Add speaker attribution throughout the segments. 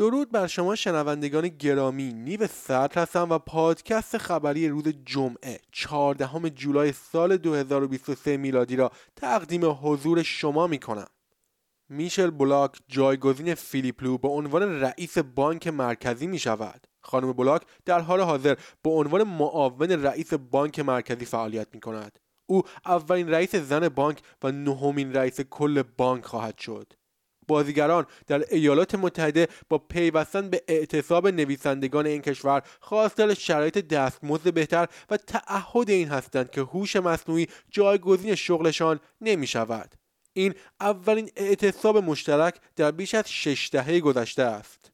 Speaker 1: درود بر شما شنوندگان گرامی نیو سرد هستم و پادکست خبری روز جمعه 14 جولای سال 2023 میلادی را تقدیم حضور شما می کنم. میشل بولاک جایگزین فیلیپ لو به عنوان رئیس بانک مرکزی می شود. خانم بولاک در حال حاضر به عنوان معاون رئیس بانک مرکزی فعالیت می کند. او اولین رئیس زن بانک و نهمین رئیس کل بانک خواهد شد. بازیگران در ایالات متحده با پیوستن به اعتصاب نویسندگان این کشور خواستار شرایط دستمزد بهتر و تعهد این هستند که هوش مصنوعی جایگزین شغلشان نمی شود. این اولین اعتصاب مشترک در بیش از شش دهه گذشته است.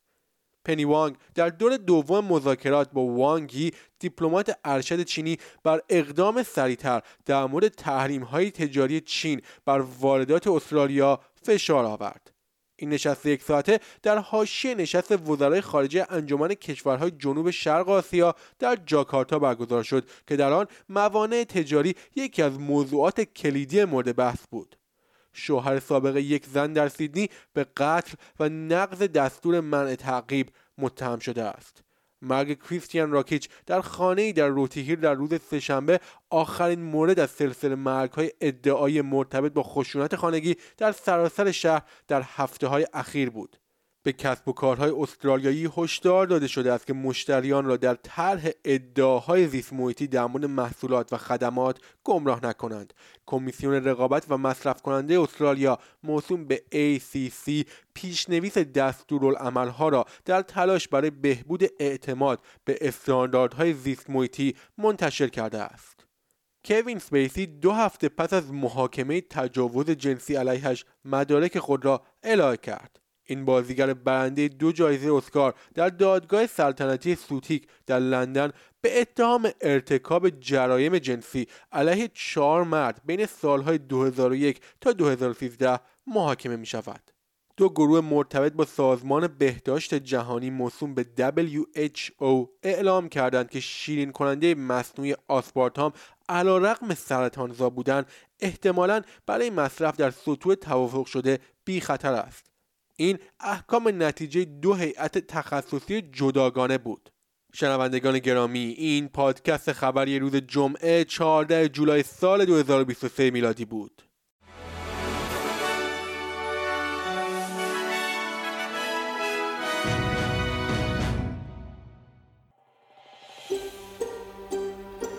Speaker 1: پنی وانگ در دور دوم مذاکرات با وانگی دیپلمات ارشد چینی بر اقدام سریعتر در مورد تحریم های تجاری چین بر واردات استرالیا فشار آورد. این نشست یک ساعته در حاشیه نشست وزرای خارجه انجمن کشورهای جنوب شرق آسیا در جاکارتا برگزار شد که در آن موانع تجاری یکی از موضوعات کلیدی مورد بحث بود. شوهر سابق یک زن در سیدنی به قتل و نقض دستور منع تعقیب متهم شده است. مرگ کریستیان راکیچ در خانه ای در روتیهیر در روز سهشنبه آخرین مورد از سلسله مرگ های ادعای مرتبط با خشونت خانگی در سراسر شهر در هفته های اخیر بود. به کسب و کارهای استرالیایی هشدار داده شده است که مشتریان را در طرح ادعاهای زیست محیطی در مورد محصولات و خدمات گمراه نکنند. کمیسیون رقابت و مصرف کننده استرالیا موسوم به ACCC پیشنویس دستورالعملها را در تلاش برای بهبود اعتماد به استانداردهای زیست محیطی منتشر کرده است. کوین سپیسی دو هفته پس از محاکمه تجاوز جنسی علیهش مدارک خود را ارائه کرد. این بازیگر برنده دو جایزه اسکار در دادگاه سلطنتی ساوتوارک در لندن به اتهام ارتکاب جرایم جنسی علیه چهار مرد بین سالهای 2001 تا 2013 محاکمه می شود. دو گروه مرتبط با سازمان بهداشت جهانی موسوم به WHO اعلام کردند که شیرین کننده مصنوعی آسپارتام علا رقم سرطانزا بودن احتمالا برای مصرف در سطوح توافق شده بی خطر است. این احکام نتیجه دو هیئت تخصصی جداگانه بود. شنوندگان گرامی این پادکست خبری روز جمعه 14 جولای سال 2023 میلادی بود.